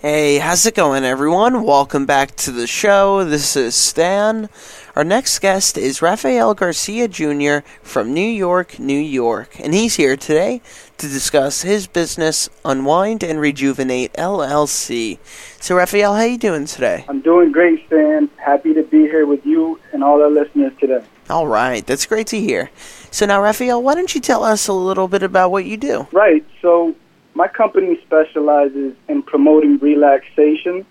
Hey, how's it going, everyone? Welcome back to the show. This is Stan. Our next guest is Rafael Garcia Jr. from New York, New York, and he's here today to discuss his business, Unwind and Rejuvenate LLC. So, Rafael, how you doing today? I'm doing great, Stan. Happy to be here with you and all our listeners today. All right, that's great to hear. So now, Rafael, why don't you tell us a little bit about what you do? Right. So my company specializes in promoting relaxation,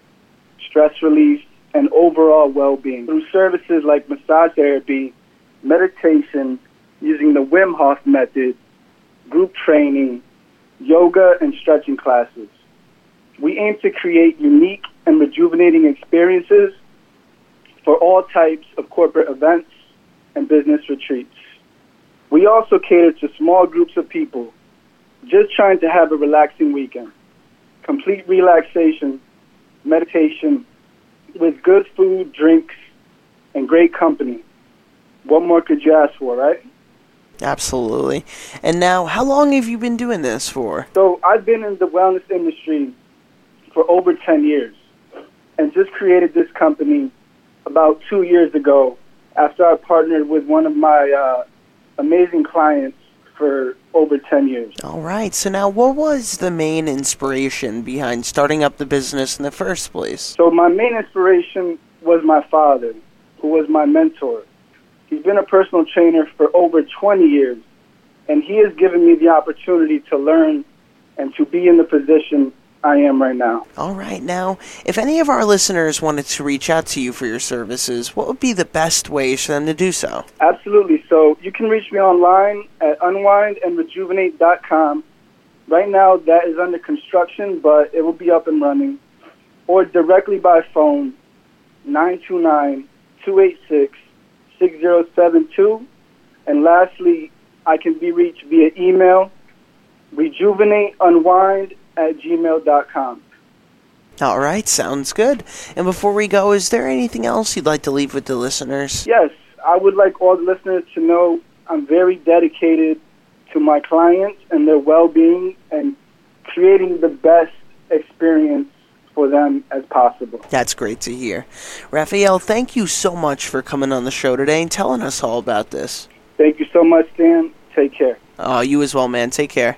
stress relief, and overall well-being through services like massage therapy, meditation, using the Wim Hof method, group training, yoga, and stretching classes. We aim to create unique and rejuvenating experiences for all types of corporate events and business retreats. We also cater to small groups of people just trying to have a relaxing weekend. Complete relaxation, meditation, with good food, drinks, and great company. What more could you ask for, right? Absolutely. And now, how long have you been doing this for? So I've been in the wellness industry for over 10 years and just created this company about two years ago after I partnered with one of my uh, amazing clients for over 10 years. All right. So now, what was the main inspiration behind starting up the business in the first place? So my main inspiration was my father, who was my mentor. He's been a personal trainer for over 20 years, and he has given me the opportunity to learn and to be in the position I am right now. All right. Now, if any of our listeners wanted to reach out to you for your services, what would be the best ways for them to do so? Absolutely. So you can reach me online at unwindandrejuvenate.com. Right now, that is under construction, but it will be up and running. Or directly by phone, 929 286 6072. And lastly, I can be reached via email, rejuvenateunwind at gmail.com. All right, sounds good. And before we go, is there anything else you'd like to leave with the listeners? Yes, I would like all the listeners to know I'm very dedicated to my clients and their well being and creating the best experience for them as possible. That's great to hear. Rafael, thank you so much for coming on the show today and telling us all about this. Thank you so much, Dan. Take care. Oh, you as well, man. Take care.